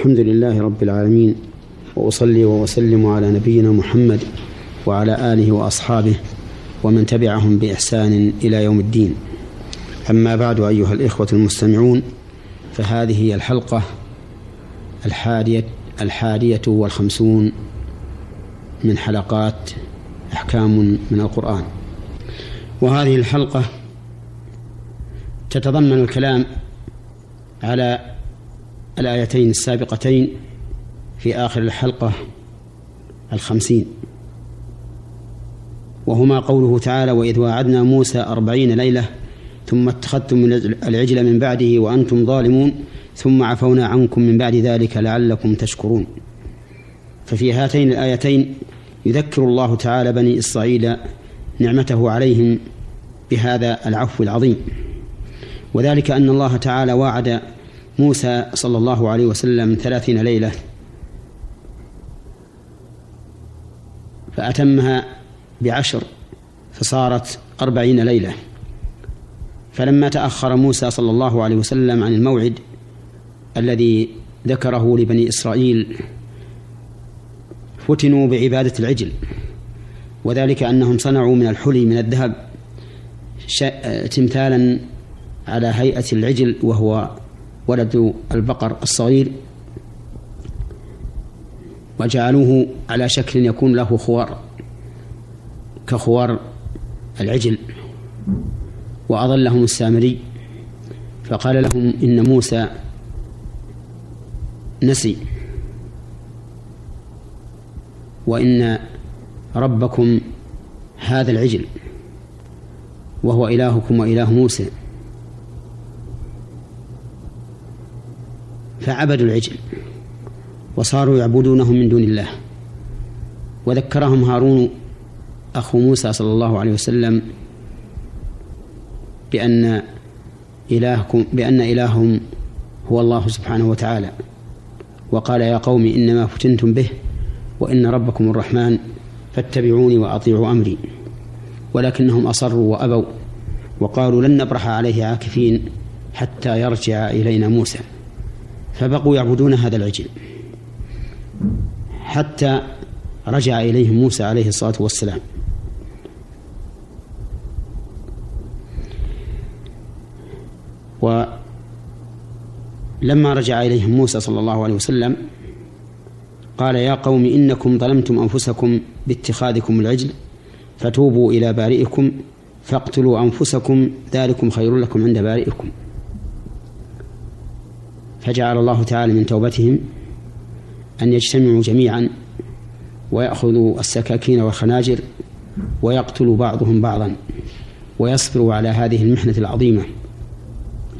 الحمد لله رب العالمين وأصلي وأسلم على نبينا محمد وعلى آله وأصحابه ومن تبعهم بإحسان إلى يوم الدين. أما بعد أيها الإخوة المستمعون فهذه هي الحلقة الحادية الحادية والخمسون من حلقات أحكام من القرآن. وهذه الحلقة تتضمن الكلام على الآيتين السابقتين في آخر الحلقة الخمسين. وهما قوله تعالى وإذ واعدنا موسى أربعين ليلة ثم اتخذتم العجل من بعده وأنتم ظالمون ثم عفونا عنكم من بعد ذلك لعلكم تشكرون. ففي هاتين الآيتين يذكر الله تعالى بني إسرائيل نعمته عليهم بهذا العفو العظيم. وذلك أن الله تعالى وعد موسى صلى الله عليه وسلم ثلاثين ليلة فأتمها بعشر فصارت أربعين ليلة. فلما تأخر موسى صلى الله عليه وسلم عن الموعد الذي ذكره لبني إسرائيل فتنوا بعبادة العجل وذلك أنهم صنعوا من الحلي من الذهب تمثالا على هيئة العجل وهو ولد البقر الصغير وجعلوه على شكل يكون له خوار كخوار العجل. وأضلهم السامري فقال لهم إن موسى نسي وإن ربكم هذا العجل وهو إلهكم وإله موسى. فعبدوا العجل وصاروا يعبدونه من دون الله. وذكرهم هارون أخو موسى صلى الله عليه وسلم بأن إلهكم بأن إلههم هو الله سبحانه وتعالى. وقال يا قوم إنما فتنتم به وإن ربكم الرحمن فاتبعوني وأطيعوا أمري. ولكنهم أصروا وأبوا وقالوا لن نبرح عليه عاكفين حتى يرجع إلينا موسى. فبقوا يعبدون هذا العجل. حتى رجع إليهم موسى عليه الصلاة والسلام. ولما رجع إليهم موسى صلى الله عليه وسلم قال يا قوم إنكم ظلمتم أنفسكم باتخاذكم العجل فتوبوا إلى بارئكم فاقتلوا أنفسكم ذلكم خير لكم عند بارئكم. فجعل الله تعالى من توبتهم أن يجتمعوا جميعا ويأخذوا السكاكين والخناجر ويقتل بعضهم بعضا ويصبروا على هذه المحنة العظيمة.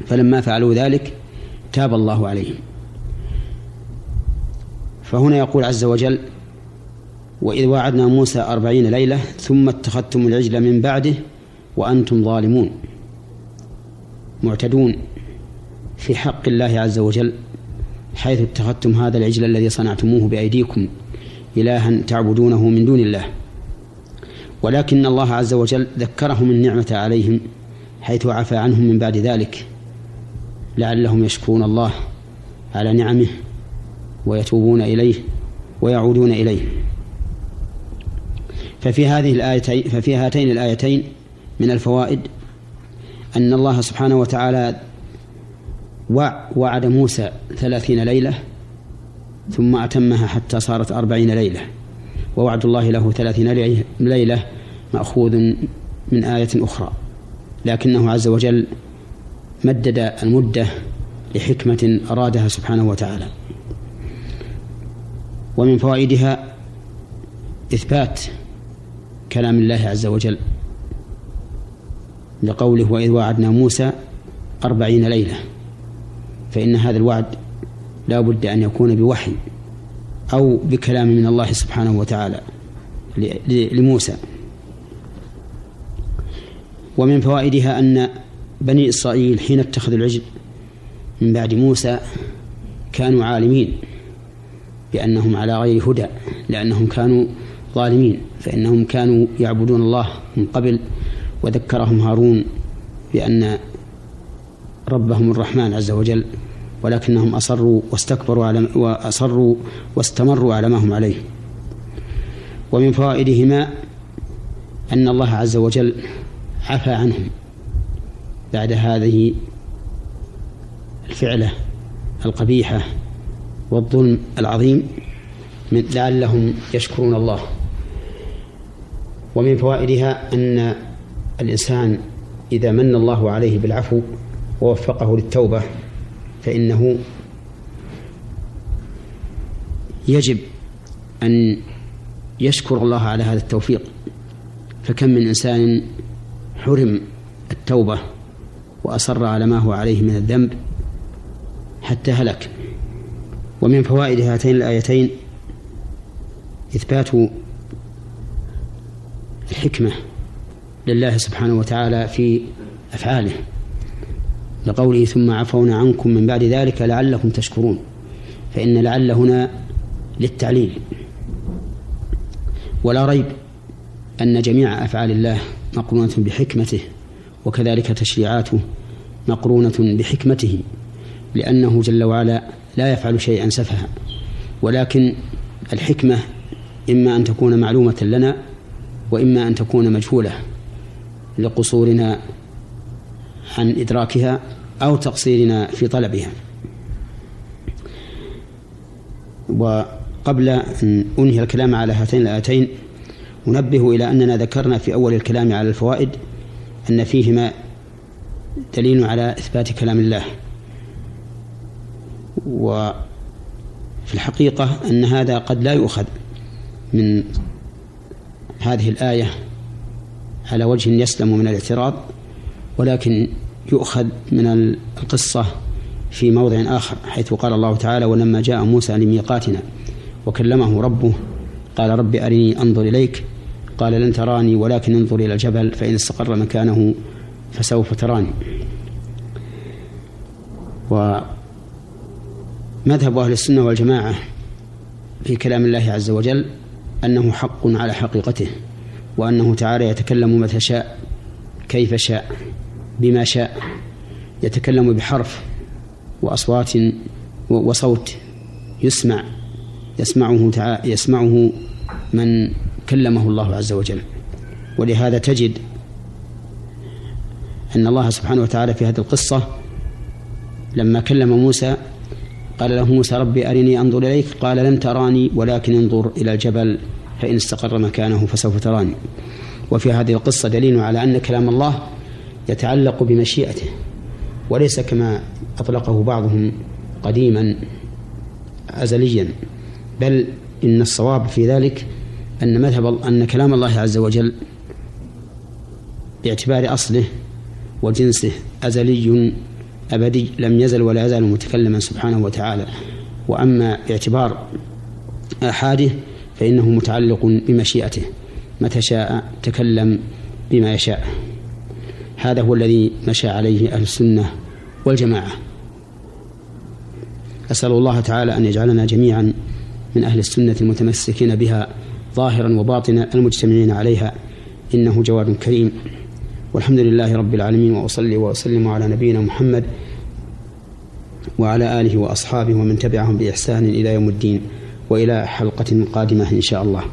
فلما فعلوا ذلك تاب الله عليهم. فهنا يقول عز وجل وإذ وعدنا موسى أربعين ليلة ثم اتخذتم العجل من بعده وأنتم ظالمون معتدون. في حق الله عز وجل حيث اتخذتم هذا العجل الذي صنعتموه بأيديكم إلها تعبدونه من دون الله. ولكن الله عز وجل ذكرهم النعمة عليهم حيث عفى عنهم من بعد ذلك. لعلهم يشكرون الله على نعمه ويتوبون إليه ويعودون إليه. ففي هذه الآيتين ففي هاتين الآيتين من الفوائد أن الله سبحانه وتعالى وعد موسى ثلاثين ليلة ثم أتمها حتى صارت أربعين ليلة. ووعد الله له ثلاثين ليلة مأخوذ من آية أخرى. لكنه عز وجل مدد المدة لحكمة أرادها سبحانه وتعالى. ومن فوائدها إثبات كلام الله عز وجل لقوله وإذ وعدنا موسى أربعين ليلة فإن هذا الوعد لا بد أن يكون بوحي أو بكلام من الله سبحانه وتعالى لموسى. ومن فوائدها أن بني إسرائيل حين اتخذوا العجل من بعد موسى كانوا عالمين بأنهم على غير هدى لأنهم كانوا ظالمين فإنهم كانوا يعبدون الله من قبل وذكرهم هارون بأن ربهم الرحمن عز وجل ولكنهم أصروا واستكبروا على وأصروا واستمروا على ما هم عليه. ومن فوائدهما أن الله عز وجل عفى عنهم بعد هذه الفعلة القبيحة والظلم العظيم من لعلهم يشكرون الله. ومن فوائدها أن الإنسان إذا من الله عليه بالعفو ووفقه للتوبة فإنه يجب أن يشكر الله على هذا التوفيق. فكم من إنسان حرم التوبة وأصر على ما هو عليه من الذنب حتى هلك. ومن فوائد هاتين الآيتين إثبات الحكمة لله سبحانه وتعالى في أفعاله. لقوله ثم عفونا عنكم من بعد ذلك لعلكم تشكرون. فإن لعل هنا للتعليل. ولا ريب أن جميع أفعال الله مقرونة بحكمته وكذلك تشريعاته مقرونة بحكمته لأنه جل وعلا لا يفعل شيئا سفها. ولكن الحكمة إما أن تكون معلومة لنا وإما أن تكون مجهولة لقصورنا عن إدراكها أو تقصيرنا في طلبها. وقبل أن أنهي الكلام على هاتين الآيتين أنبه إلى أننا ذكرنا في أول الكلام على الفوائد أن فيهما دليل على إثبات كلام الله. وفي الحقيقة أن هذا قد لا يؤخذ من هذه الآية على وجه يسلم من الاعتراض ولكن يؤخذ من القصة في موضع آخر حيث قال الله تعالى ولما جاء موسى لميقاتنا وكلمه ربه قال رب أرني أنظر إليك قال لن تراني ولكن انظر إلى الجبل فإن استقر مكانه فسوف تراني. ومذهب أهل السنة والجماعة في كلام الله عز وجل أنه حق على حقيقته وأنه تعالى يتكلم متى شاء كيف شاء. بما شاء. يتكلم بحرف وأصوات وصوت يسمع يسمعه يسمعه من كلمه الله عز وجل. ولهذا تجد أن الله سبحانه وتعالى في هذه القصة لما كلم موسى قال له موسى ربي أرني أنظر إليك قال لن تراني ولكن انظر إلى الجبل فإن استقر مكانه فسوف تراني. وفي هذه القصة دليل على أن كلام الله يتعلق بمشيئته وليس كما أطلقه بعضهم قديما أزليا بل إن الصواب في ذلك أن مذهب أن كلام الله عز وجل باعتبار أصله وجنسه أزلي أبدي لم يزل ولا يزال متكلما سبحانه وتعالى. وأما باعتبار آحاده فإنه متعلق بمشيئته متى شاء تكلم بما يشاء. هذا هو الذي مشى عليه أهل السنة والجماعة. أسأل الله تعالى أن يجعلنا جميعا من أهل السنة المتمسكين بها ظاهرا وباطنا المجتمعين عليها. إنه جواد كريم. والحمد لله رب العالمين وأصلي وأسلم على نبينا محمد وعلى آله وأصحابه ومن تبعهم بإحسان إلى يوم الدين وإلى حلقة قادمة إن شاء الله.